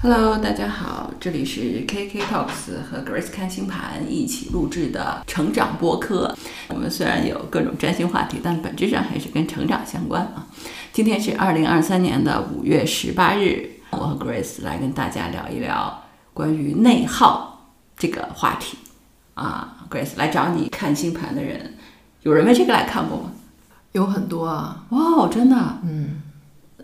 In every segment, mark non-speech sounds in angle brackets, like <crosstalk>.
Hello，大家好，这里是 KK Talks 和 Grace 看星盘一起录制的成长播客。我们虽然有各种占星话题，但本质上还是跟成长相关啊。今天是二零二三年的五月十八日，我和 Grace 来跟大家聊一聊关于内耗这个话题啊。Grace 来找你看星盘的人，有人为这个来看过吗？有很多啊，哇，真的，嗯，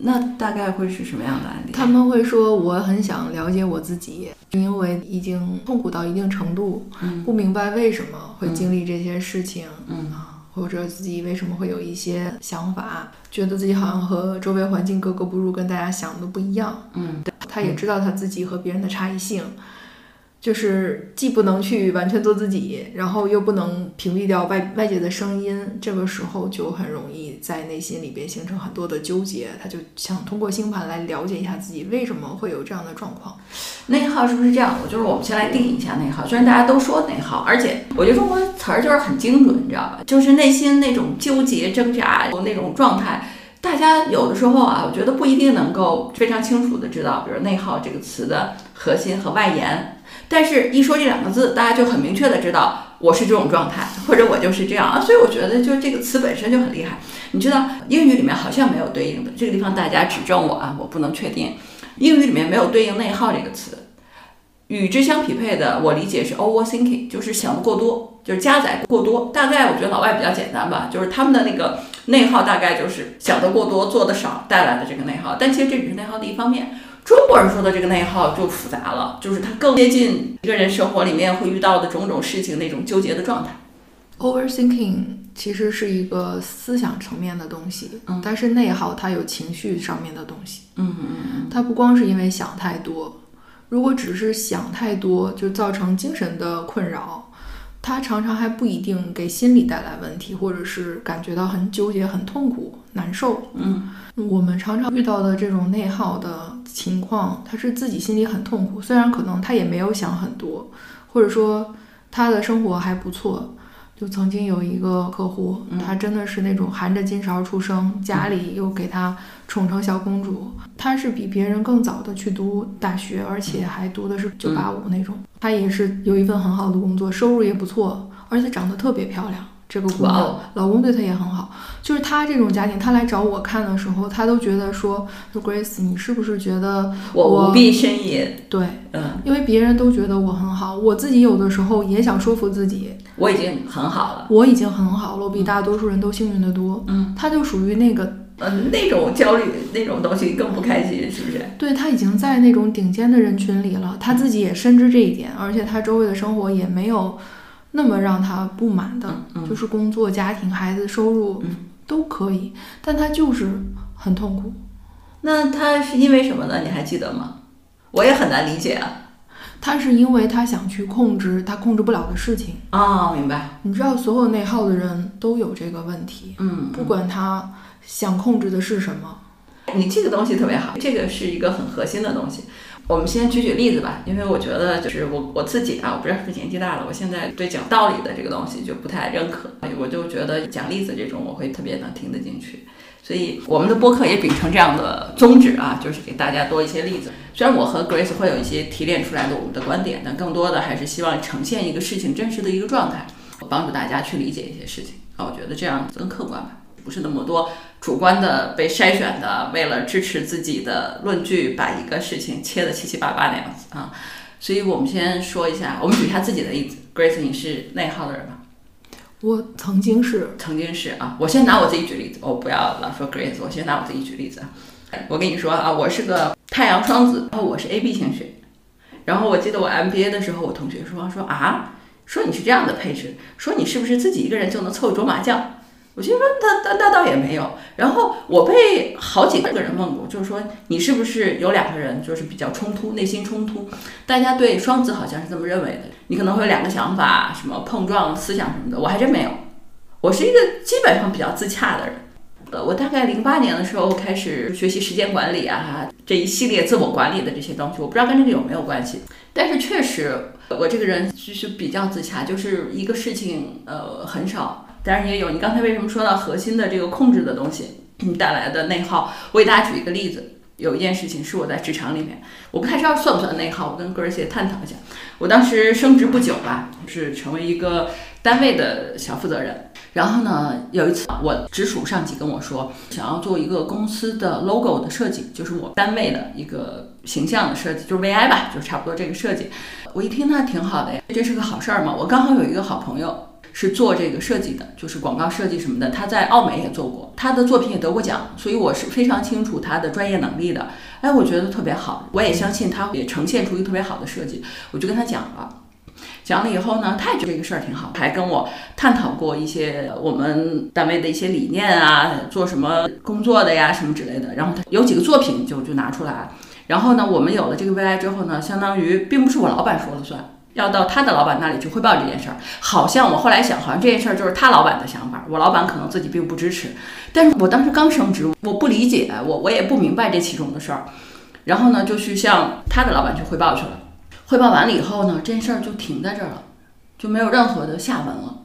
那大概会是什么样的案例？他们会说我很想了解我自己，因为已经痛苦到一定程度，嗯不明白为什么会经历这些事情，嗯啊，或者自己为什么会有一些想法，觉得自己好像和周围环境格格不入，跟大家想的不一样。嗯他也知道他自己和别人的差异性，就是既不能去完全做自己，然后又不能屏蔽掉外外界的声音，这个时候就很容易在内心里边形成很多的纠结。他就想通过星盘来了解一下自己为什么会有这样的状况。内耗是不是这样？我就是我们先来定义一下内耗。虽然大家都说内耗，而且我觉得中国词儿就是很精准，你知道吧？就是内心那种纠结、挣扎那种状态，大家有的时候啊，我觉得不一定能够非常清楚的知道，比如内耗这个词的核心和外延。但是，一说这两个字，大家就很明确的知道我是这种状态，或者我就是这样啊。所以我觉得，就这个词本身就很厉害。你知道，英语里面好像没有对应的，这个地方大家指正我啊，我不能确定。英语里面没有对应内耗这个词，与之相匹配的，我理解是 overthinking，就是想的过多，就是加载过多。大概我觉得老外比较简单吧，就是他们的那个内耗大概就是想的过多，做的少带来的这个内耗。但其实这只是内耗的一方面。中国人说的这个内耗就复杂了，就是它更接近一个人生活里面会遇到的种种事情那种纠结的状态。Overthinking 其实是一个思想层面的东西，嗯但是内耗它有情绪上面的东西。嗯嗯它不光是因为想太多，如果只是想太多就造成精神的困扰，它常常还不一定给心理带来问题，或者是感觉到很纠结、很痛苦、难受。嗯我们常常遇到的这种内耗的情况，他是自己心里很痛苦，虽然可能他也没有想很多，或者说他的生活还不错。就曾经有一个客户，他真的是那种含着金勺出生，家里又给他宠成小公主。她是比别人更早的去读大学，而且还读的是九八五那种。她也是有一份很好的工作，收入也不错，而且长得特别漂亮。这个姑娘哇哦，老公对她也很好。就是她这种家庭，她来找我看的时候，她都觉得说说，Grace，你是不是觉得我我无病呻吟。对？嗯，因为别人都觉得我很好，我自己有的时候也想说服自己，我已经很好了。我已经很好了，我比大多数人都幸运得多。嗯，她就属于那个，嗯，那种焦虑那种东西更不开心，是不是？对她已经在那种顶尖的人群里了，她自己也深知这一点，而且她周围的生活也没有那么让他不满的，嗯就是工作、家庭、孩子、收入、嗯都可以，但他就是很痛苦。那他是因为什么呢？你还记得吗？我也很难理解啊。他是因为他想去控制他控制不了的事情。哦，明白。你知道，所有内耗的人都有这个问题，嗯，不管他想控制的是什么。你这个东西特别好，这个是一个很核心的东西。我们先举举例子吧，因为我觉得就是我我自己啊，我不知道是年纪大了，我现在对讲道理的这个东西就不太认可，我就觉得讲例子这种我会特别能听得进去。所以我们的播客也秉承这样的宗旨啊，就是给大家多一些例子。虽然我和 Grace 会有一些提炼出来的我们的观点，但更多的还是希望呈现一个事情真实的一个状态，帮助大家去理解一些事情啊。我觉得这样更客观吧，不是那么多主观的被筛选的，为了支持自己的论据，把一个事情切得七七八八那样子啊。所以我们先说一下，我们举一下自己的例子。Grace，你是内耗的人吗？我曾经是，曾经是啊，我先拿我自己举例子，我不要老说 Grace，我先拿我自己举例子啊。我跟你说啊，我是个太阳双子，然后我是 AB 型血，然后我记得我 MBA 的时候，我同学说说啊，说你是这样的配置，说你是不是自己一个人就能凑一桌麻将？我心说那那那倒也没有。然后我被好几个人问过，就是说你是不是有两个人就是比较冲突，内心冲突？大家对双子好像是这么认为的，你可能会有两个想法，什么碰撞思想什么的，我还真没有。我是一个基本上比较自洽的人。呃，我大概零八年的时候开始学习时间管理啊，这一系列自我管理的这些东西，我不知道跟这个有没有关系，但是确实我这个人就是比较自洽，就是一个事情呃很少，当然也有。你刚才为什么说到核心的这个控制的东西带来的内耗？我给大家举一个例子，有一件事情是我在职场里面，我不太知道算不算内耗，我跟哥儿姐探讨一下。我当时升职不久吧，是成为一个单位的小负责人。然后呢，有一次我直属上级跟我说，想要做一个公司的 logo 的设计，就是我单位的一个形象的设计，就是 VI 吧，就差不多这个设计。我一听那挺好的呀，这是个好事儿嘛。我刚好有一个好朋友是做这个设计的，就是广告设计什么的，他在奥美也做过，他的作品也得过奖，所以我是非常清楚他的专业能力的。哎，我觉得特别好，我也相信他也呈现出一个特别好的设计，我就跟他讲了。讲了以后呢，他也觉得这个事儿挺好，还跟我探讨过一些我们单位的一些理念啊，做什么工作的呀，什么之类的。然后他有几个作品就就拿出来，然后呢，我们有了这个 VI 之后呢，相当于并不是我老板说了算，要到他的老板那里去汇报这件事儿。好像我后来想，好像这件事儿就是他老板的想法，我老板可能自己并不支持。但是我当时刚升职，我不理解，我我也不明白这其中的事儿。然后呢，就去向他的老板去汇报去了。汇报完了以后呢，这件事儿就停在这儿了，就没有任何的下文了。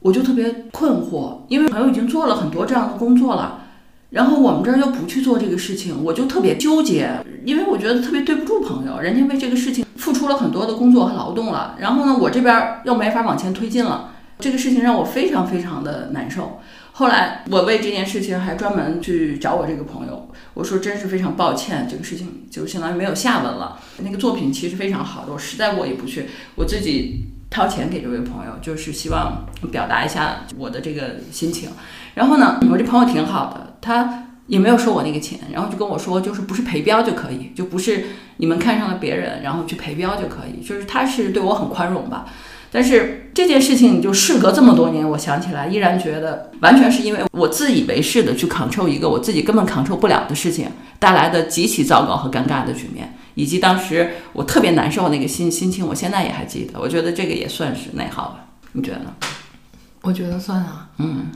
我就特别困惑，因为朋友已经做了很多这样的工作了，然后我们这儿又不去做这个事情，我就特别纠结，因为我觉得特别对不住朋友，人家为这个事情付出了很多的工作和劳动了，然后呢，我这边又没法往前推进了，这个事情让我非常非常的难受。后来我为这件事情还专门去找我这个朋友，我说真是非常抱歉，这个事情就相当于没有下文了。那个作品其实非常好的，我实在过意不去，我自己掏钱给这位朋友，就是希望表达一下我的这个心情。然后呢，我这朋友挺好的，他也没有收我那个钱，然后就跟我说，就是不是陪标就可以，就不是你们看上了别人，然后去陪标就可以，就是他是对我很宽容吧。但是这件事情就事隔这么多年，我想起来依然觉得完全是因为我自以为是的去 control 一个我自己根本 control 不了的事情带来的极其糟糕和尴尬的局面，以及当时我特别难受那个心心情，我现在也还记得。我觉得这个也算是内耗吧？你觉得呢？我觉得算啊。嗯。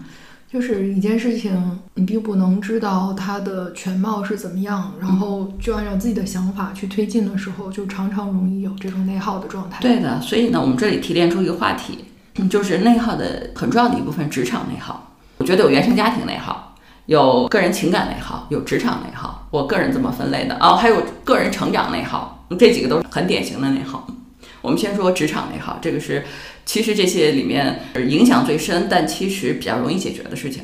就是一件事情，你并不能知道它的全貌是怎么样，然后就按照自己的想法去推进的时候，就常常容易有这种内耗的状态。对的，所以呢，我们这里提炼出一个话题，就是内耗的很重要的一部分——职场内耗。我觉得有原生家庭内耗，有个人情感内耗，有职场内耗。我个人这么分类的哦，还有个人成长内耗，这几个都是很典型的内耗。我们先说职场内耗，这个是。其实这些里面影响最深，但其实比较容易解决的事情，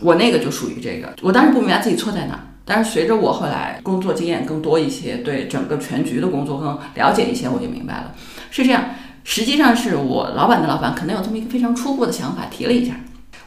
我那个就属于这个。我当时不明白自己错在哪，但是随着我后来工作经验更多一些，对整个全局的工作更了解一些，我就明白了，是这样。实际上是我老板的老板可能有这么一个非常初步的想法，提了一下。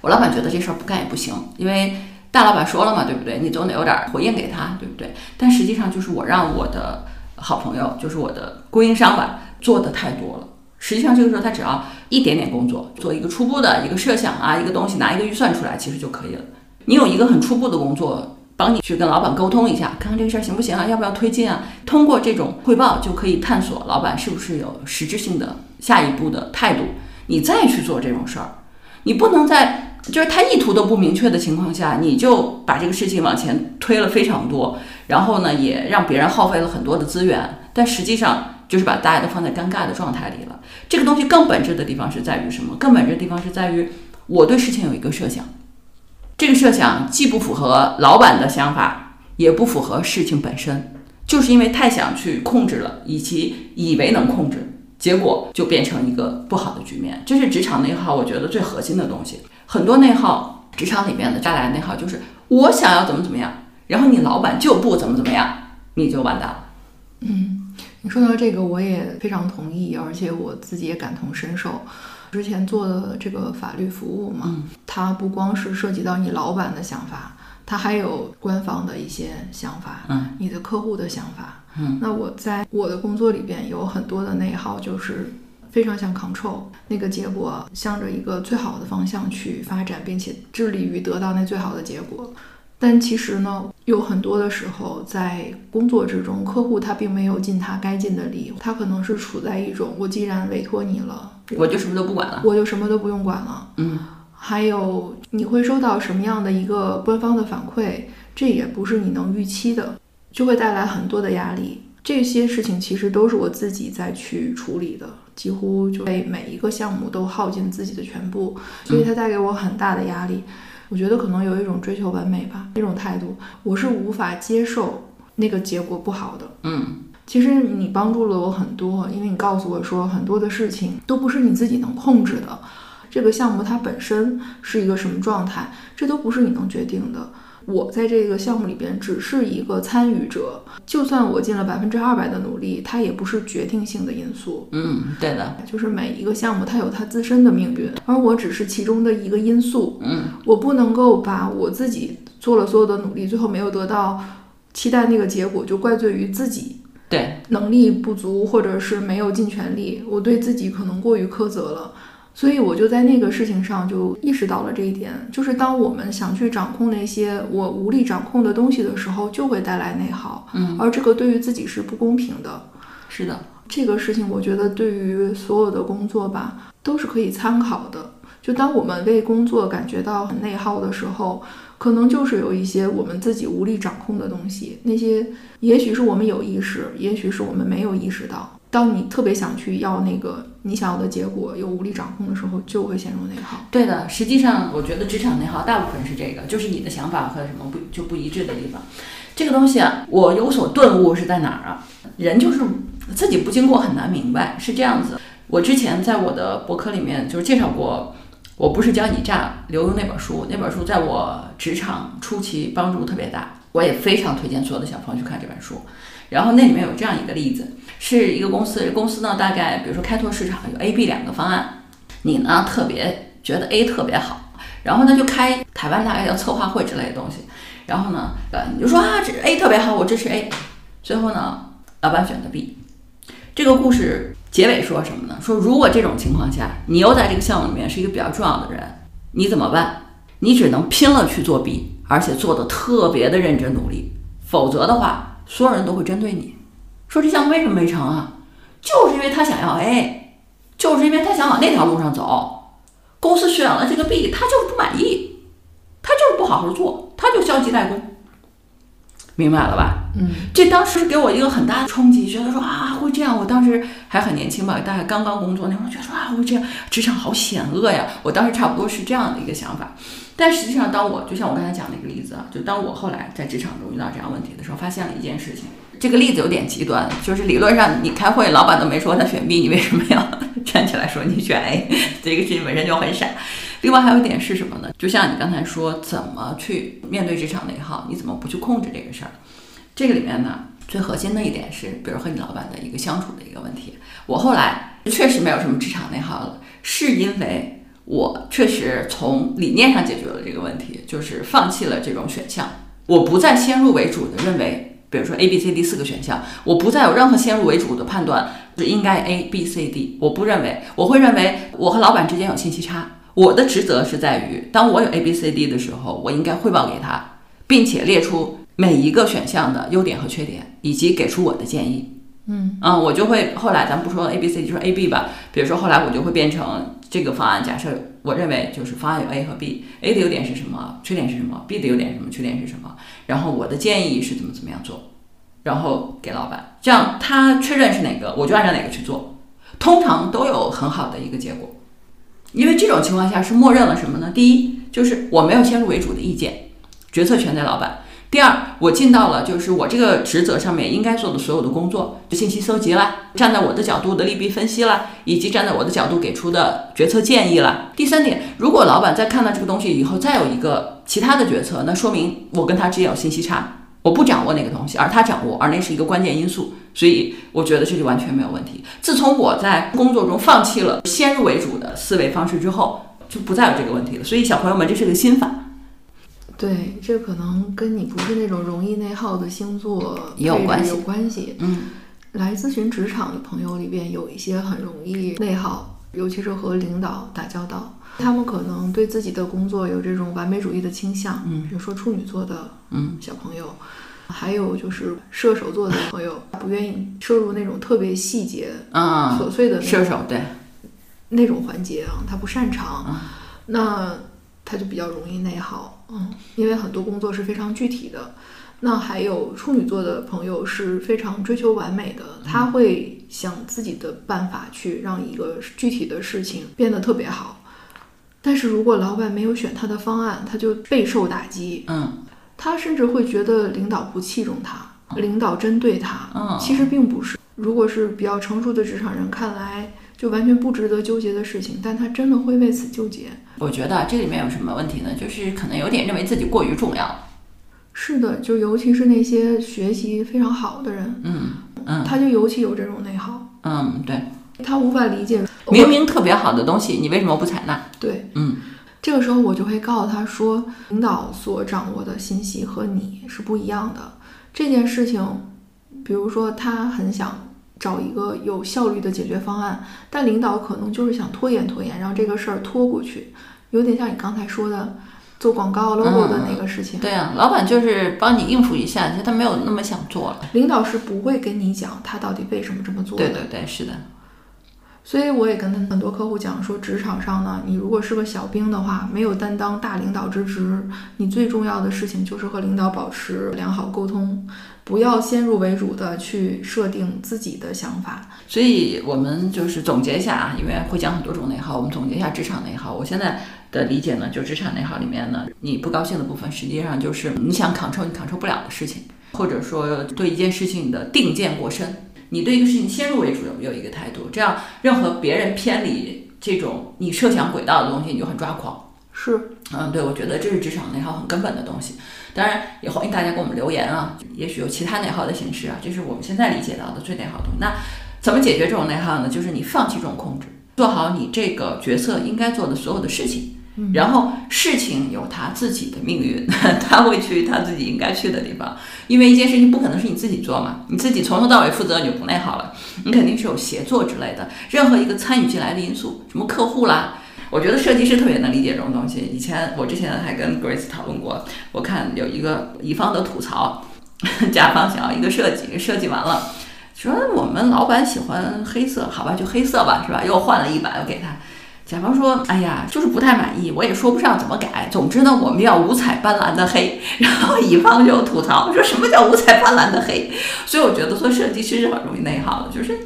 我老板觉得这事儿不干也不行，因为大老板说了嘛，对不对？你总得有点回应给他，对不对？但实际上就是我让我的好朋友，就是我的供应商吧，做的太多了。实际上，这个时候他只要一点点工作，做一个初步的一个设想啊，一个东西拿一个预算出来，其实就可以了。你有一个很初步的工作，帮你去跟老板沟通一下，看看这个事儿行不行啊，要不要推进啊？通过这种汇报，就可以探索老板是不是有实质性的下一步的态度，你再去做这种事儿。你不能在就是他意图都不明确的情况下，你就把这个事情往前推了非常多，然后呢，也让别人耗费了很多的资源，但实际上。就是把大家都放在尴尬的状态里了。这个东西更本质的地方是在于什么？更本质的地方是在于我对事情有一个设想，这个设想既不符合老板的想法，也不符合事情本身。就是因为太想去控制了，以及以为能控制，结果就变成一个不好的局面。这是职场内耗，我觉得最核心的东西。很多内耗，职场里面的带来内耗就是我想要怎么怎么样，然后你老板就不怎么怎么样，你就完蛋了。嗯。说到这个，我也非常同意，而且我自己也感同身受。之前做的这个法律服务嘛，它不光是涉及到你老板的想法，它还有官方的一些想法，嗯，你的客户的想法，嗯。那我在我的工作里边有很多的内耗，就是非常想 control 那个结果，向着一个最好的方向去发展，并且致力于得到那最好的结果。但其实呢，有很多的时候在工作之中，客户他并没有尽他该尽的力，他可能是处在一种我既然委托你了，我就什么都不管了，我就什么都不用管了。嗯，还有你会收到什么样的一个官方的反馈，这也不是你能预期的，就会带来很多的压力。这些事情其实都是我自己在去处理的，几乎就被每一个项目都耗尽自己的全部，所以它带给我很大的压力。我觉得可能有一种追求完美吧，那种态度，我是无法接受那个结果不好的。嗯其实你帮助了我很多，因为你告诉我说很多的事情都不是你自己能控制的。这个项目它本身是一个什么状态，这都不是你能决定的。我在这个项目里边只是一个参与者，就算我尽了百分之二百的努力，它也不是决定性的因素。嗯，对的，就是每一个项目它有它自身的命运，而我只是其中的一个因素。嗯我不能够把我自己做了所有的努力，最后没有得到期待那个结果，就怪罪于自己对，能力不足，或者是没有尽全力，我对自己可能过于苛责了。所以我就在那个事情上就意识到了这一点，就是当我们想去掌控那些我无力掌控的东西的时候，就会带来内耗，嗯，而这个对于自己是不公平的。是的，这个事情，我觉得对于所有的工作吧，都是可以参考的。就当我们为工作感觉到很内耗的时候，可能就是有一些我们自己无力掌控的东西，那些也许是我们有意识，也许是我们没有意识到。当你特别想去要那个你想要的结果，又无力掌控的时候，就会陷入内耗。对的。实际上，我觉得职场内耗大部分是这个，就是你的想法和什么不就不一致的地方。这个东西啊，我有所顿悟是在哪儿啊？人就是自己不经过很难明白，是这样子。我之前在我的博客里面就是介绍过，我不是教你诈刘墉那本书，那本书在我职场初期帮助特别大，我也非常推荐所有的小朋友去看这本书。然后那里面有这样一个例子，是一个公司，公司呢大概比如说开拓市场有 A、B 两个方案，你呢特别觉得 A 特别好，然后呢就开台湾大概叫策划会之类的东西，然后呢呃你就说啊这 A 特别好，我支持 A，最后呢老板选择 B。这个故事结尾说什么呢？说如果这种情况下你又在这个项目里面是一个比较重要的人，你怎么办？你只能拼了去做 B，而且做的特别的认真努力，否则的话，所有人都会针对你，说这项目为什么没成啊？就是因为他想要 A，就是因为他想往那条路上走，公司选了这个 B，他就是不满意，他就是不好好做，他就消极怠工，明白了吧？嗯，这当时给我一个很大的冲击，觉得说啊会这样。我当时还很年轻吧，大概刚刚工作那会儿，觉得说啊会这样，职场好险恶呀。我当时差不多是这样的一个想法。但实际上，当我就像我刚才讲的一个例子啊，就当我后来在职场中遇到这样问题的时候，发现了一件事情。这个例子有点极端，就是理论上你开会，老板都没说他选 B，你为什么要 <laughs> 站起来说你选 A？<laughs> 这个事情本身就很傻。另外还有一点是什么呢？就像你刚才说，怎么去面对职场内耗？你怎么不去控制这个事儿？这个里面呢，最核心的一点是，比如和你老板的一个相处的一个问题。我后来确实没有什么职场内耗了，是因为我确实从理念上解决了这个问题，就是放弃了这种选项，我不再先入为主的认为，比如说 A、B、C、D 四个选项，我不再有任何先入为主的判断，是应该 A、B、C、D，我不认为，我会认为我和老板之间有信息差。我的职责是在于，当我有 A、B、C、D 的时候，我应该汇报给他，并且列出每一个选项的优点和缺点，以及给出我的建议。嗯嗯，我就会后来咱不说 A、B、C，就说 A、B 吧。比如说后来我就会变成这个方案，假设我认为就是方案有 A 和 B，A 的优点是什么，缺点是什么，B 的优点是什么，缺点是什么，然后我的建议是怎么怎么样做，然后给老板，这样他确认是哪个，我就按照哪个去做，通常都有很好的一个结果。因为这种情况下是默认了什么呢？第一，就是我没有先入为主的意见，决策权在老板。第二，我尽到了就是我这个职责上面应该做的所有的工作，就信息搜集啦，站在我的角度的利弊分析啦，以及站在我的角度给出的决策建议啦。第三点，如果老板在看到这个东西以后再有一个其他的决策，那说明我跟他之间有信息差，我不掌握那个东西，而他掌握，而那是一个关键因素，所以我觉得这就完全没有问题。自从我在工作中放弃了先入为主的思维方式之后，就不再有这个问题了。所以小朋友们，这是个心法。对，这可能跟你不是那种容易内耗的星座也有关系有关系。嗯来咨询职场的朋友里边，有一些很容易内耗，尤其是和领导打交道，他们可能对自己的工作有这种完美主义的倾向。嗯比如说处女座的嗯小朋友，还有就是射手座的朋友，不愿意摄入那种特别细节、嗯，琐碎的那射手对，那种环节啊，他不擅长，嗯那他就比较容易内耗，嗯，因为很多工作是非常具体的。那还有处女座的朋友是非常追求完美的，他会想自己的办法去让一个具体的事情变得特别好。但是如果老板没有选他的方案，他就备受打击，嗯他甚至会觉得领导不器重他。领导针对他。嗯，其实并不是。如果是比较成熟的职场人看来，就完全不值得纠结的事情，但他真的会为此纠结。我觉得这里面有什么问题呢？就是可能有点认为自己过于重要。是的，就尤其是那些学习非常好的人，嗯嗯他就尤其有这种内耗，嗯，对，他无法理解。明明特别好的东西，你为什么不采纳？对，嗯这个时候我就会告诉他说，领导所掌握的信息和你是不一样的。这件事情，比如说他很想找一个有效率的解决方案，但领导可能就是想拖延拖延，让这个事儿拖过去，有点像你刚才说的做广告 logo 的那个事情。对啊，老板就是帮你应付一下，其实他没有那么想做了。领导是不会跟你讲他到底为什么这么做的。对对对，是的，所以我也跟很多客户讲说，职场上呢，你如果是个小兵的话，没有担当大领导之职，你最重要的事情就是和领导保持良好沟通，不要先入为主的去设定自己的想法。所以我们就是总结一下啊，因为会讲很多种内耗，我们总结一下职场内耗。我现在的理解呢，就职场内耗里面呢，你不高兴的部分，实际上就是你想 control 你 control 不了的事情，或者说对一件事情的定见过深，你对一个事情先入为主有有一个态度，这样任何别人偏离这种你设想轨道的东西，你就很抓狂。是，嗯，对，我觉得这是职场内耗很根本的东西。当然，也欢迎大家给我们留言啊，也许有其他内耗的形式啊，这是我们现在理解到的最内耗的东西。那怎么解决这种内耗呢？就是你放弃这种控制，做好你这个角色应该做的所有的事情，然后事情有他自己的命运，<laughs> 他会去他自己应该去的地方。因为一件事情不可能是你自己做嘛，你自己从头到尾负责你就不内耗了，你肯定是有协作之类的，任何一个参与进来的因素，什么客户啦。我觉得设计师特别能理解这种东西。以前我之前还跟 Grace 讨论过，我看有一个乙方的吐槽，<laughs> 甲方想要一个设计，设计完了，说我们老板喜欢黑色，好吧，就黑色吧，是吧？又换了一版，又给他。甲方说：“哎呀，就是不太满意，我也说不上怎么改。总之呢，我们要五彩斑斓的黑。<laughs> ”然后乙方就吐槽说：“什么叫五彩斑斓的黑？”所以我觉得做设计师是很容易内耗的，就是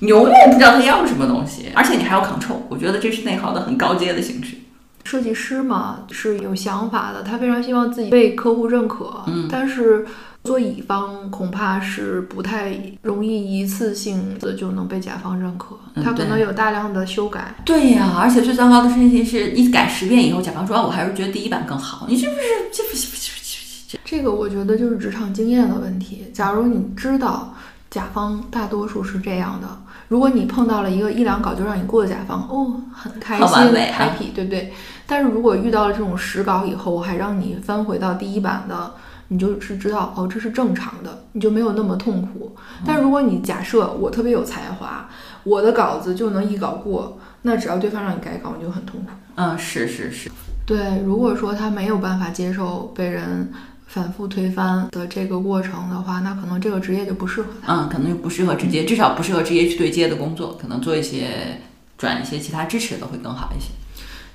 你永远不知道他要什么东西，而且你还要 control。我觉得这是内耗的很高阶的形式。设计师嘛是有想法的，他非常希望自己被客户认可，嗯但是做乙方恐怕是不太容易一次性的就能被甲方认可，嗯他可能有大量的修改。对呀，而且最糟糕的事情是你改十遍以后，甲方说、啊我还是觉得第一版更好，你这不是这不是不是不是这这个我觉得就是职场经验的问题。假如你知道甲方大多数是这样的，如果你碰到了一个一两稿就让你过的甲方，哦，很开心，happy，对不对？但是如果遇到了这种十稿以后，我还让你翻回到第一版的，你就是知道哦，这是正常的，你就没有那么痛苦。但如果你假设我特别有才华，我的稿子就能一稿过，那只要对方让你改稿，你就很痛苦。嗯，是是是，对，如果说他没有办法接受被人反复推翻的这个过程的话，那可能这个职业就不适合他。嗯，可能就不适合直接，至少不适合直接去对接的工作，可能做一些转一些其他支持的会更好一些。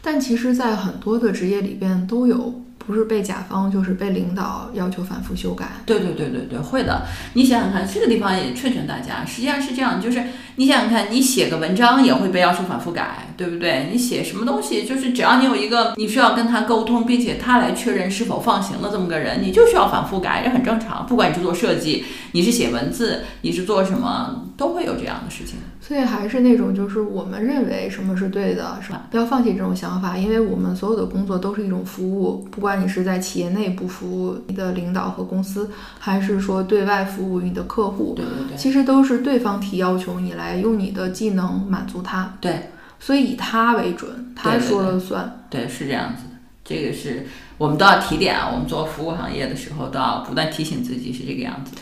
但其实，在很多的职业里边都有，不是被甲方就是被领导要求反复修改。对对对对对，会的。你想想看，这个地方也劝劝大家，实际上是这样，就是你想想看，你写个文章也会被要求反复改，对不对？你写什么东西，就是只要你有一个你需要跟他沟通，并且他来确认是否放行了这么个人，你就需要反复改，这很正常。不管你是做设计，你是写文字，你是做什么，都会有这样的事情。所以还是那种，就是我们认为什么是对的，是吧？不要放弃这种想法，因为我们所有的工作都是一种服务，不管你是在企业内部服务你的领导和公司，还是说对外服务你的客户，对对对其实都是对方提要求你来用你的技能满足他。对所以以他为准，他对对说了算。对，是这样子的。这个是我们都要提点啊，我们做服务行业的时候都要不断提醒自己是这个样子。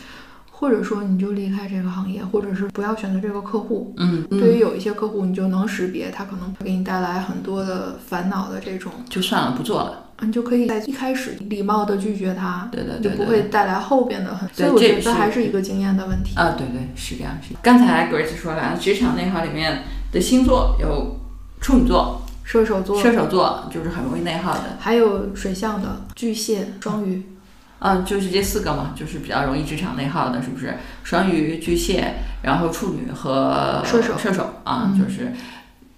或者说你就离开这个行业，或者是不要选择这个客户。嗯嗯，对于有一些客户，你就能识别他可能给你带来很多的烦恼的这种，就算了，不做了。你就可以在一开始礼貌的拒绝他，对对就不对对对。会带来后边的很。所以我觉得还是一个经验的问题。啊，对对，是这样是。刚才 Grace 说了，职场内耗里面的星座有处女座、射手座，射手座，就是很容易内耗的。还有水象的巨蟹、双鱼。嗯，就是这四个嘛，就是比较容易职场内耗的，是不是？双鱼、巨蟹，然后处女和射手射手啊，嗯就是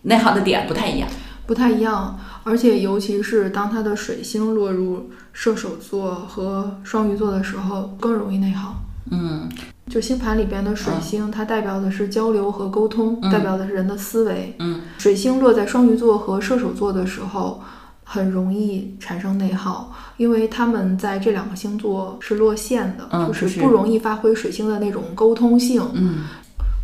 内耗的点不太一样。不太一样，而且尤其是当他的水星落入射手座和双鱼座的时候，更容易内耗。嗯就星盘里边的水星，它代表的是交流和沟通，嗯代表的是人的思维。嗯水星落在双鱼座和射手座的时候，很容易产生内耗，因为他们在这两个星座是落线的，就嗯就是是不容易发挥水星的那种沟通性。嗯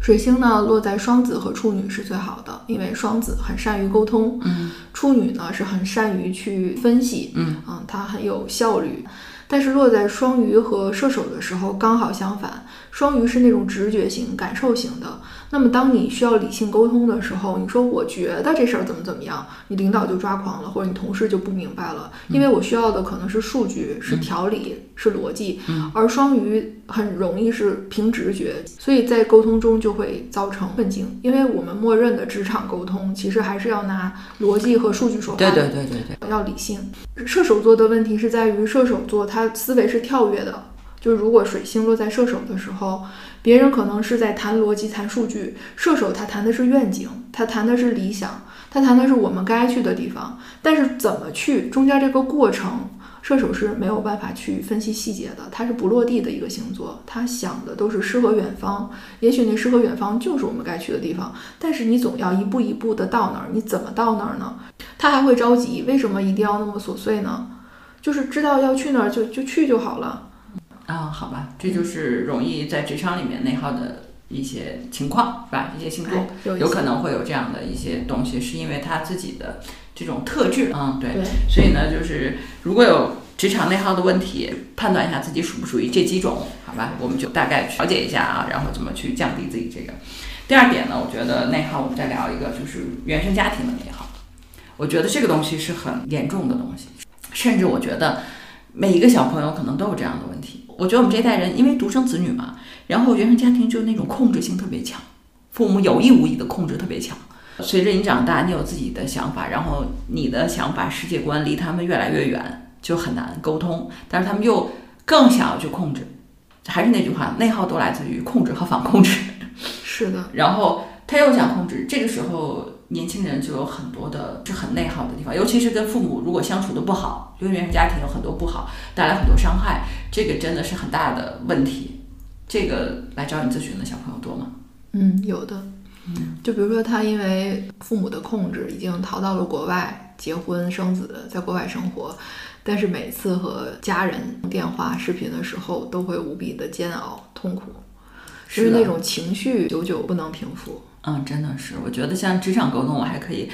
水星呢落在双子和处女是最好的，因为双子很善于沟通，嗯处女呢是很善于去分析，嗯嗯，它很有效率。但是落在双鱼和射手的时候，刚好相反。双鱼是那种直觉型、感受型的。那么，当你需要理性沟通的时候，你说我觉得这事儿怎么怎么样，你领导就抓狂了，或者你同事就不明白了，因为我需要的可能是数据、是条理、是逻辑，嗯而双鱼很容易是凭直觉，所以在沟通中就会造成困境。因为我们默认的职场沟通，其实还是要拿逻辑和数据说话对的。对对对对，要理性。射手座的问题是在于射手座他思维是跳跃的，就是如果水星落在射手的时候，别人可能是在谈逻辑、谈数据，射手他谈的是愿景，他谈的是理想，他谈的是我们该去的地方，但是怎么去，中间这个过程。射手是没有办法去分析细节的，他是不落地的一个星座，他想的都是诗和远方。也许那诗和远方就是我们该去的地方，但是你总要一步一步的到那儿，你怎么到那儿呢？他还会着急，为什么一定要那么琐碎呢？就是知道要去那儿就就去就好了。啊，好吧，这就是容易在职场里面内耗的一些情况，是吧？一些星座哎有有可能会有这样的一些东西，是因为他自己的这种特质，嗯，对。对，所以呢，就是如果有职场内耗的问题，判断一下自己属不属于这几种，好吧？我们就大概去了解一下啊，然后怎么去降低自己这个。第二点呢，我觉得内耗，我们再聊一个，就是原生家庭的内耗。我觉得这个东西是很严重的东西，甚至我觉得每一个小朋友可能都有这样的问题。我觉得我们这一代人因为独生子女嘛，然后原生家庭就那种控制性特别强，父母有意无意的控制特别强。随着你长大，你有自己的想法，然后你的想法、世界观离他们越来越远，就很难沟通。但是他们又更想要去控制，还是那句话，内耗都来自于控制和反控制。是的，然后他又想控制，这个时候年轻人就有很多的是很内耗的地方，尤其是跟父母如果相处的不好，因为原生家庭有很多不好，带来很多伤害，这个真的是很大的问题。这个来找你咨询的小朋友多吗？嗯，有的。嗯就比如说他因为父母的控制，已经逃到了国外，结婚生子，在国外生活，但是每次和家人电话视频的时候，都会无比的煎熬痛苦，就是那种情绪久久不能平复。嗯，真的是，我觉得像职场沟通，我还可以，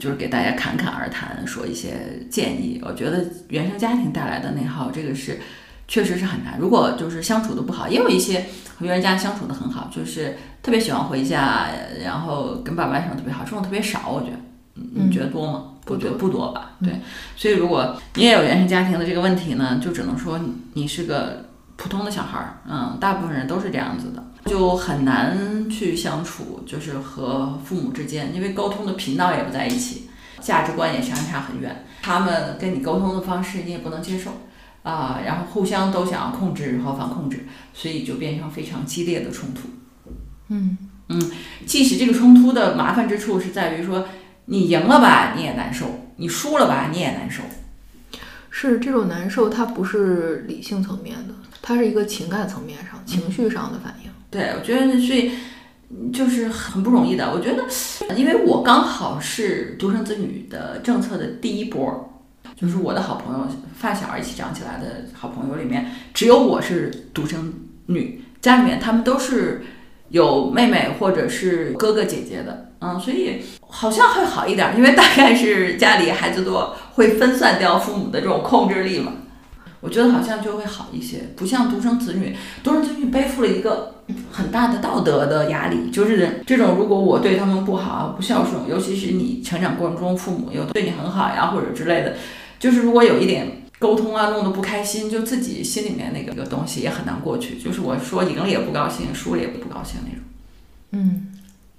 就是给大家侃侃而谈，说一些建议。我觉得原生家庭带来的内耗，这个是确实是很难。如果就是相处的不好，也有一些和原生家相处的很好，就是特别喜欢回家，然后跟爸妈相处特别好，这种特别少，我觉得。嗯你觉得多吗？不我觉得不多吧。嗯对，所以如果你也有原生家庭的这个问题呢，就只能说你你是个普通的小孩儿，嗯，大部分人都是这样子的，就很难去相处，就是和父母之间，因为沟通的频道也不在一起，价值观也相差很远，他们跟你沟通的方式你也不能接受。啊，然后互相都想要控制和反控制，所以就变成非常激烈的冲突。嗯嗯即使这个冲突的麻烦之处是在于说，你赢了吧你也难受，你输了吧你也难受。是这种难受，它不是理性层面的，它是一个情感层面上、情绪上的反应。对，我觉得所以就是很不容易的。我觉得，因为我刚好是独生子女的政策的第一波，就是我的好朋友、发小一起长起来的好朋友里面，只有我是独生女，家里面他们都是有妹妹或者是哥哥姐姐的，嗯，所以好像会好一点，因为大概是家里孩子多，会分散掉父母的这种控制力嘛。我觉得好像就会好一些，不像独生子女，独生子女背负了一个 <clears throat> 很大的道德的压力，就是这种如果我对他们不好、不孝顺，尤其是你成长过程中父母又对你很好呀，或者之类的，就是如果有一点沟通啊弄得不开心，就自己心里面那个那个东西也很难过去。就是我说赢了也不高兴，输了也不高兴那种。嗯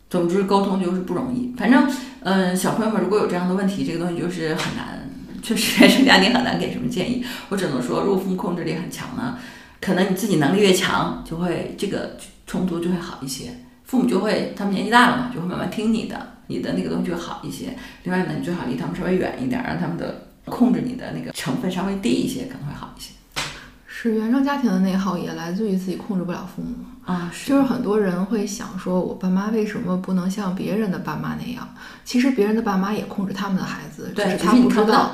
总之沟通就是不容易。反正，嗯、小朋友们如果有这样的问题，这个东西就是很难，确实原生 <laughs> 家庭很难给什么建议。我只能说，如果父母控制力很强呢，可能你自己能力越强，就会这个冲突就会好一些。父母就会，他们年纪大了嘛，就会慢慢听你的，你的那个东西就会好一些。另外呢，你最好离他们稍微远一点，让他们的控制你的那个成分稍微低一些，可能会好一些。是原生家庭的内耗也来自于自己控制不了父母。啊，就是很多人会想说，我爸妈为什么不能像别人的爸妈那样？其实别人的爸妈也控制他们的孩子，只，是他不知道。道。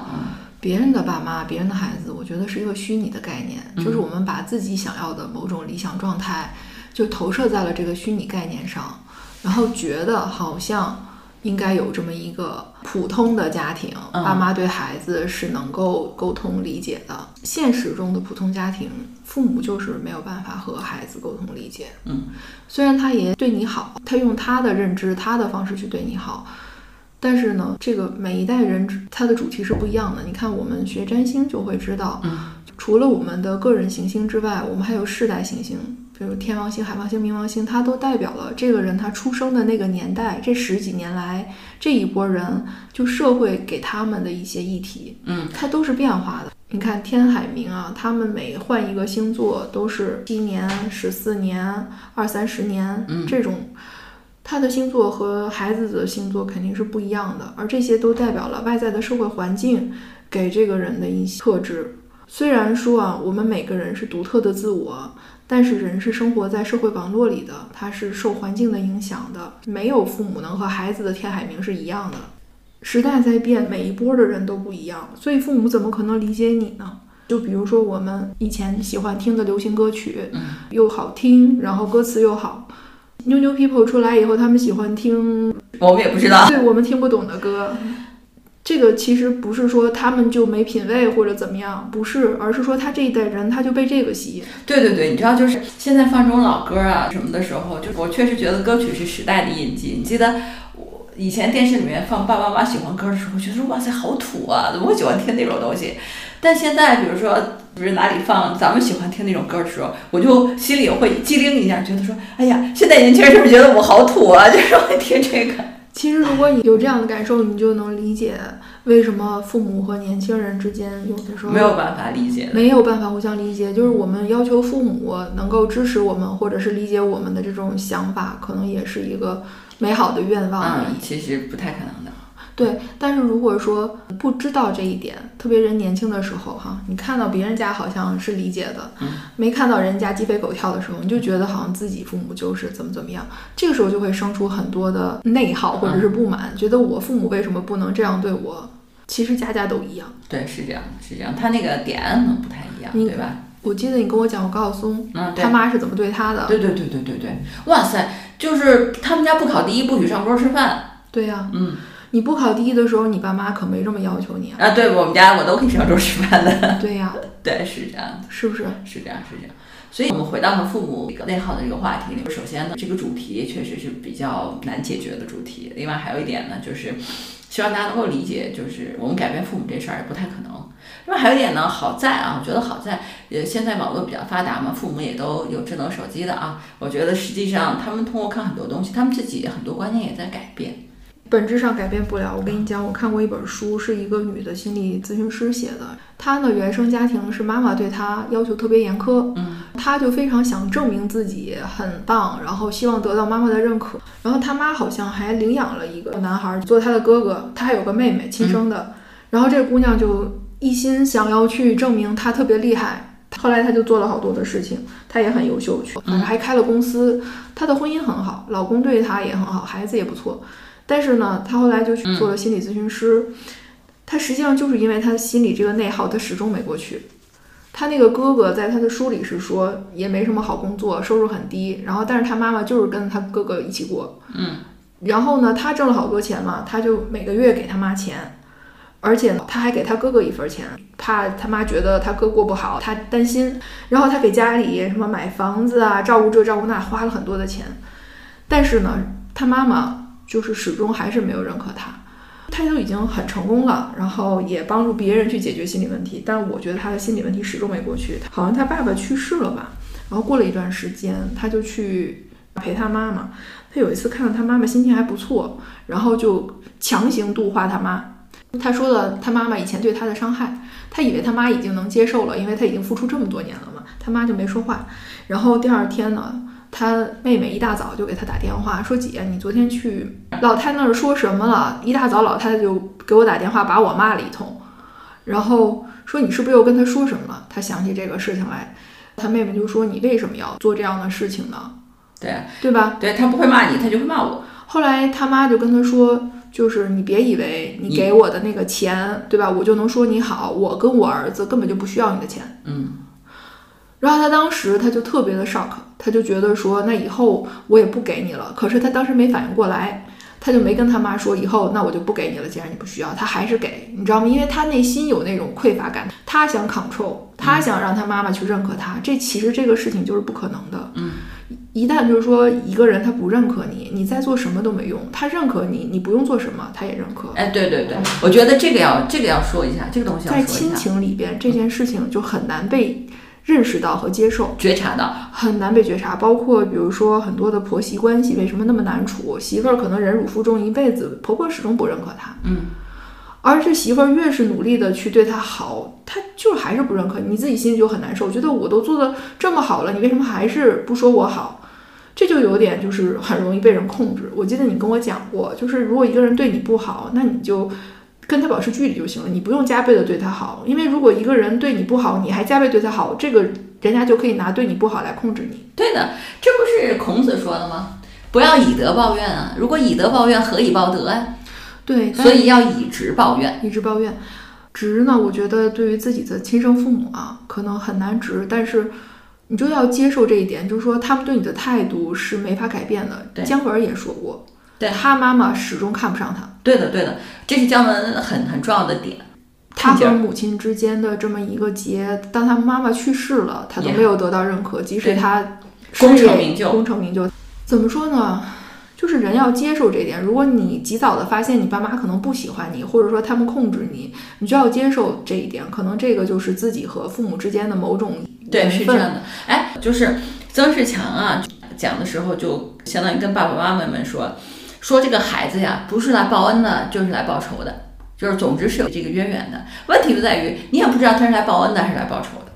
别人的爸妈、别人的孩子，我觉得是一个虚拟的概念，就是我们把自己想要的某种理想状态，就投射在了这个虚拟概念上，然后觉得好像应该有这么一个普通的家庭，爸妈对孩子是能够沟通理解的。现实中的普通家庭，父母就是没有办法和孩子沟通理解。嗯，虽然他也对你好，他用他的认知、他的方式去对你好。但是呢，这个每一代人他的主题是不一样的。你看，我们学占星就会知道，除了我们的个人行星之外，我们还有世代行星，比如天王星、海王星、冥王星，它都代表了这个人他出生的那个年代，这十几年来这一波人就社会给他们的一些议题，嗯，它都是变化的。你看天海冥啊，他们每换一个星座都是七年、十四年、二三十年嗯这种。他的星座和孩子的星座肯定是不一样的，而这些都代表了外在的社会环境给这个人的一些特质。虽然说啊，我们每个人是独特的自我，但是人是生活在社会网络里的，他是受环境的影响的。没有父母能和孩子的天海明是一样的。时代在变，每一波的人都不一样，所以父母怎么可能理解你呢？就比如说我们以前喜欢听的流行歌曲，又好听，然后歌词又好。New New People 出来以后，他们喜欢听我们也不知道，对我们听不懂的歌。这个其实不是说他们就没品位或者怎么样，不是，而是说他这一代人他就被这个吸引。对对对，你知道，就是现在放这种老歌啊什么的时候，就我确实觉得歌曲是时代的印记。你记得我以前电视里面放爸爸妈妈喜欢歌的时候，觉得哇塞好土啊，怎么会喜欢听那种东西？但现在比如说。不是哪里放咱们喜欢听那种歌的时候，我就心里会机灵一下，觉得说，哎呀，现在年轻人是不是觉得我好土啊？<laughs> 就是会听这个。其实如果你有这样的感受，你就能理解为什么父母和年轻人之间有的时候没有办法理解，没有办法互相理解。就是我们要求父母能够支持我们，或者是理解我们的这种想法，可能也是一个美好的愿望而已。其实不太可能的。对，但是如果说不知道这一点，特别人年轻的时候，哈，你看到别人家好像是理解的，没看到人家鸡飞狗跳的时候，你就觉得好像自己父母就是怎么怎么样，这个时候就会生出很多的内耗或者是不满，觉得我父母为什么不能这样对我？其实家家都一样。对，是这样，是这样，他那个点可能不太一样，对吧？我记得你跟我讲过高晓松，嗯他妈是怎么对他的？对对对对对对，哇塞，就是他们家不考第一不许上桌吃饭。对呀，嗯。你不考第一的时候，你爸妈可没这么要求你啊！对我们家我都可以上桌吃饭的。<laughs> 对呀，对，是这样的，是不是？是这样，是这样。所以，我们回到和父母一个内耗的这个话题里，首先呢，这个主题确实是比较难解决的主题。另外还有一点呢，就是希望大家能够理解，就是我们改变父母这事儿也不太可能。另外还有一点呢，好在啊，我觉得好在，呃，现在网络比较发达嘛，父母也都有智能手机的啊。我觉得实际上他们通过看很多东西，他们自己很多观念也在改变。本质上改变不了。我跟你讲，我看过一本书，是一个女的心理咨询师写的。她呢，原生家庭是妈妈对她要求特别严苛，嗯，她就非常想证明自己很棒，然后希望得到妈妈的认可。然后她妈好像还领养了一个男孩做她的哥哥，她还有个妹妹亲生的。然后这个姑娘就一心想要去证明她特别厉害。后来她就做了好多的事情，她也很优秀，去反正还开了公司。她的婚姻很好，老公对她也很好，孩子也不错。但是呢，他后来就去做了心理咨询师。他实际上就是因为他心里这个内耗，他始终没过去。他那个哥哥在他的书里是说，也没什么好工作，收入很低。然后，但是他妈妈就是跟他哥哥一起过。嗯。然后呢，他挣了好多钱嘛，他就每个月给他妈钱，而且他还给他哥哥一份钱，怕他妈觉得他哥过不好，他担心。然后他给家里什么买房子啊，照顾这照顾那，花了很多的钱。但是呢，他妈妈。就是始终还是没有认可他，他都已经很成功了，然后也帮助别人去解决心理问题，但我觉得他的心理问题始终没过去。好像他爸爸去世了吧，然后过了一段时间，他就去陪他妈妈。他有一次看到他妈妈心情还不错，然后就强行度化他妈。他说了他妈妈以前对他的伤害，他以为他妈已经能接受了，因为他已经付出这么多年了嘛。他妈就没说话。然后第二天呢？他妹妹一大早就给他打电话说：“姐，你昨天去老太那儿说什么了？”一大早，老太太就给我打电话，把我骂了一通，然后说你是不是又跟他说什么了？他想起这个事情来，他妹妹就说你为什么要做这样的事情呢？对对吧？对他不会骂你，他就会骂我。后来他妈就跟他说，就是你别以为你给我的那个钱，对吧？我就能说你好，我跟我儿子根本就不需要你的钱。嗯。然后他当时他就特别的 shock，他就觉得说那以后我也不给你了。可是他当时没反应过来，他就没跟他妈说以后那我就不给你了，既然你不需要，他还是给你知道吗？因为他内心有那种匮乏感，他想 control，他想让他妈妈去认可他。这其实这个事情就是不可能的。嗯，一旦就是说一个人他不认可你，你再做什么都没用。他认可你，你不用做什么，他也认可。哎，对对对，我觉得这个要这个要说一下，这个东西要说在亲情里边，这件事情就很难被。认识到和接受，觉察到很难被觉察。包括比如说很多的婆媳关系为什么那么难处？媳妇儿可能忍辱负重一辈子，婆婆始终不认可她。嗯，而这媳妇儿越是努力的去对她好，她就还是不认可。你自己心里就很难受，觉得我都做的这么好了，你为什么还是不说我好？这就有点就是很容易被人控制。我记得你跟我讲过，就是如果一个人对你不好，那你就。跟他保持距离就行了，你不用加倍的对他好，因为如果一个人对你不好，你还加倍对他好，这个人家就可以拿对你不好来控制你。对的，这不是孔子说的吗？不要以德报怨啊！如果以德报怨，何以报德啊？对，所以要以直报怨。以直报怨，直呢？我觉得对于自己的亲生父母啊，可能很难直，但是你就要接受这一点，就是说他们对你的态度是没法改变的。姜文也说过。对他妈妈始终看不上他。对的，对的，这是姜文很很重要的点。他和母亲之间的这么一个结，当他妈妈去世了，他都没有得到认可，即使他功成名就，功成名就。怎么说呢？就是人要接受这点。如果你及早的发现你爸妈可能不喜欢你，或者说他们控制你，你就要接受这一点。可能这个就是自己和父母之间的某种对，是这样的。哎，就是曾仕强啊，讲的时候就相当于跟爸爸妈妈们说。说这个孩子呀，不是来报恩的，就是来报仇的，就是总之是有这个渊源的。问题就在于你也不知道他是来报恩的还是来报仇的，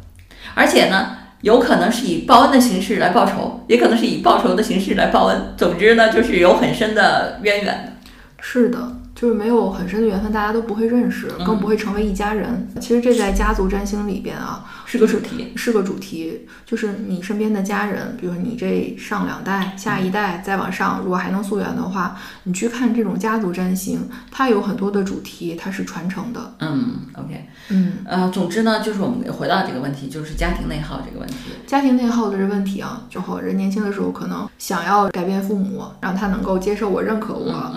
而且呢，有可能是以报恩的形式来报仇，也可能是以报仇的形式来报恩。总之呢，就是有很深的渊源的。是的。就是没有很深的缘分，大家都不会认识，更不会成为一家人。其实这在家族占星里边啊，是个主题，是个主题。就是你身边的家人，比如你这上两代、下一代再往上，如果还能溯源的话，你去看这种家族占星，它有很多的主题，它是传承的。嗯，OK，嗯，呃，总之呢，就是我们回到这个问题，就是家庭内耗这个问题。家庭内耗的这问题啊，就好人年轻的时候可能想要改变父母，让他能够接受我、认可我。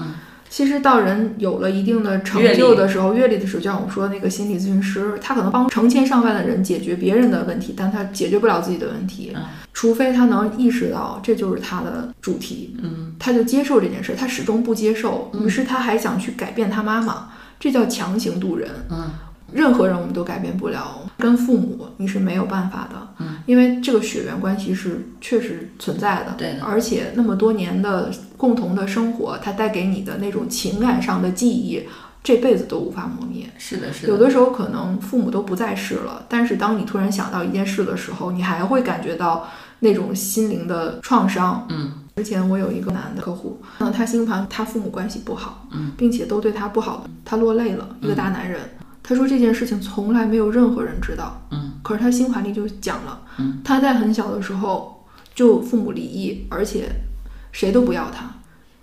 其实到人有了一定的成就的时候，阅历的时候，就像我们说那个心理咨询师，他可能帮成千上万的人解决别人的问题，但他解决不了自己的问题，除非他能意识到这就是他的主题，嗯，他就接受这件事，他始终不接受，于是他还想去改变他妈妈，这叫强行渡人，嗯。任何人我们都改变不了，跟父母你是没有办法的，嗯，因为这个血缘关系是确实存在的，对的，而且那么多年的共同的生活，它带给你的那种情感上的记忆，这辈子都无法磨灭。是的，是的。有的时候可能父母都不在世了，但是当你突然想到一件事的时候，你还会感觉到那种心灵的创伤。嗯，之前我有一个男的客户，那，他星盘他父母关系不好，嗯，并且都对他不好，他落泪了，一个大男人。他说这件事情从来没有任何人知道，嗯，可是他星盘里就讲了，嗯，他在很小的时候就父母离异，而且谁都不要他。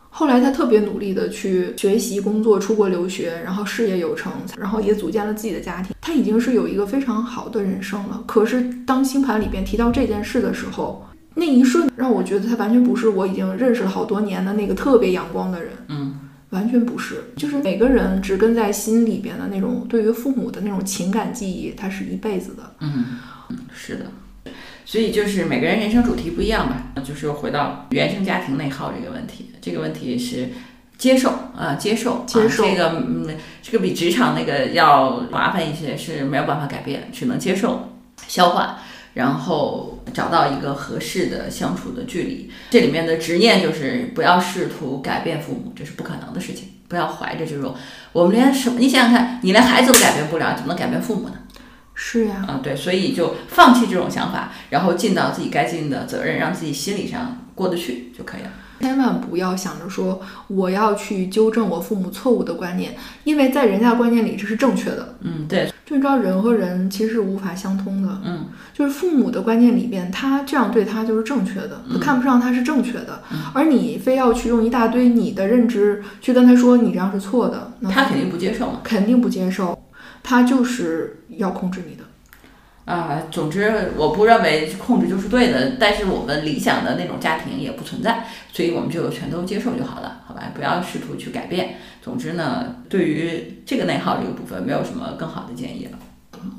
后来他特别努力的去学习、工作、出国留学，然后事业有成，然后也组建了自己的家庭。他已经是有一个非常好的人生了。可是当星盘里边提到这件事的时候，那一瞬让我觉得他完全不是我已经认识了好多年的那个特别阳光的人，嗯。完全不是，就是每个人植根在心里边的那种对于父母的那种情感记忆，它是一辈子的。嗯，是的。所以就是每个人人生主题不一样吧，就是又回到原生家庭内耗这个问题，这个问题是接受啊，接受，接受这个，嗯，这个比职场那个要麻烦一些，是没有办法改变，只能接受，消化。然后找到一个合适的相处的距离，这里面的执念就是不要试图改变父母，这是不可能的事情。不要怀着这种，我们连什么，你想想看，你连孩子都改变不了，怎么能改变父母呢？是呀，啊对，所以就放弃这种想法，然后尽到自己该尽的责任，让自己心理上过得去就可以了。千万不要想着说我要去纠正我父母错误的观念，因为在人家观念里这是正确的。嗯，对，就你知道人和人其实是无法相通的。嗯，就是父母的观念里边，他这样对他就是正确的，他看不上他是正确的，嗯而你非要去用一大堆你的认知去跟他说你这样是错的，那他肯定不接受嘛。肯定不接受，他就是要控制你的。啊，总之我不认为控制就是对的，但是我们理想的那种家庭也不存在，所以我们就全都接受就好了，好吧？不要试图去改变。总之呢，对于这个内耗这个部分，没有什么更好的建议了。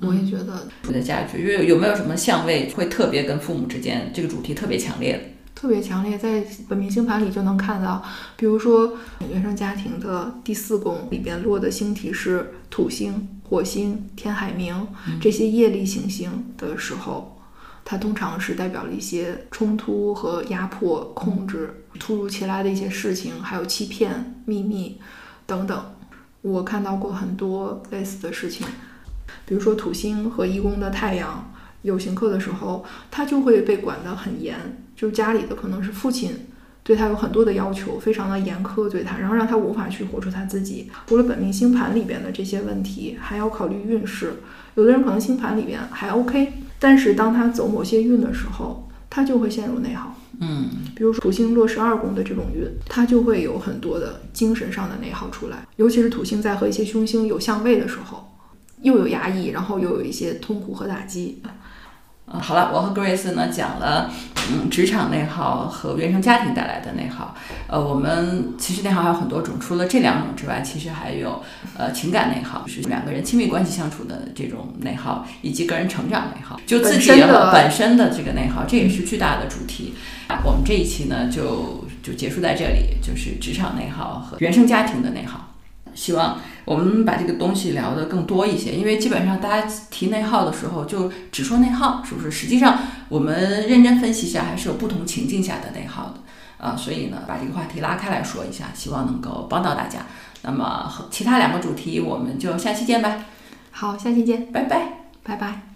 我也觉得我的家具，因为有没有什么相位会特别跟父母之间这个主题特别强烈的？特别强烈，在本命星盘里就能看到，比如说原生家庭的第四宫里边落的星体是土星、火星、天海冥这些业力行星的时候，它通常是代表了一些冲突和压迫、控制、突如其来的一些事情，还有欺骗、秘密等等。我看到过很多类似的事情，比如说土星和一宫的太阳有行克的时候，他就会被管得很严，就是家里的可能是父亲对他有很多的要求，非常的严苛对他，然后让他无法去活出他自己。除了本命星盘里边的这些问题，还要考虑运势。有的人可能星盘里边还 OK，但是当他走某些运的时候，他就会陷入内耗。嗯，比如说土星落十二宫的这种运，它就会有很多的精神上的内耗出来，尤其是土星在和一些凶星有相位的时候，又有压抑，然后又有一些痛苦和打击。呃，好了，我和 Grace 呢讲了，嗯，职场内耗和原生家庭带来的内耗。呃，我们其实内耗还有很多种，除了这两种之外，其实还有呃情感内耗，就是两个人亲密关系相处的这种内耗，以及个人成长内耗，就自己本身的本身的这个内耗，这也是巨大的主题。我们这一期呢，就就结束在这里，就是职场内耗和原生家庭的内耗。希望我们把这个东西聊得更多一些，因为基本上大家提内耗的时候就只说内耗，是不是？实际上我们认真分析一下，还是有不同情境下的内耗的啊。所以呢，把这个话题拉开来说一下，希望能够帮到大家。那么和其他两个主题，我们就下期见吧，好，下期见，拜拜。拜拜。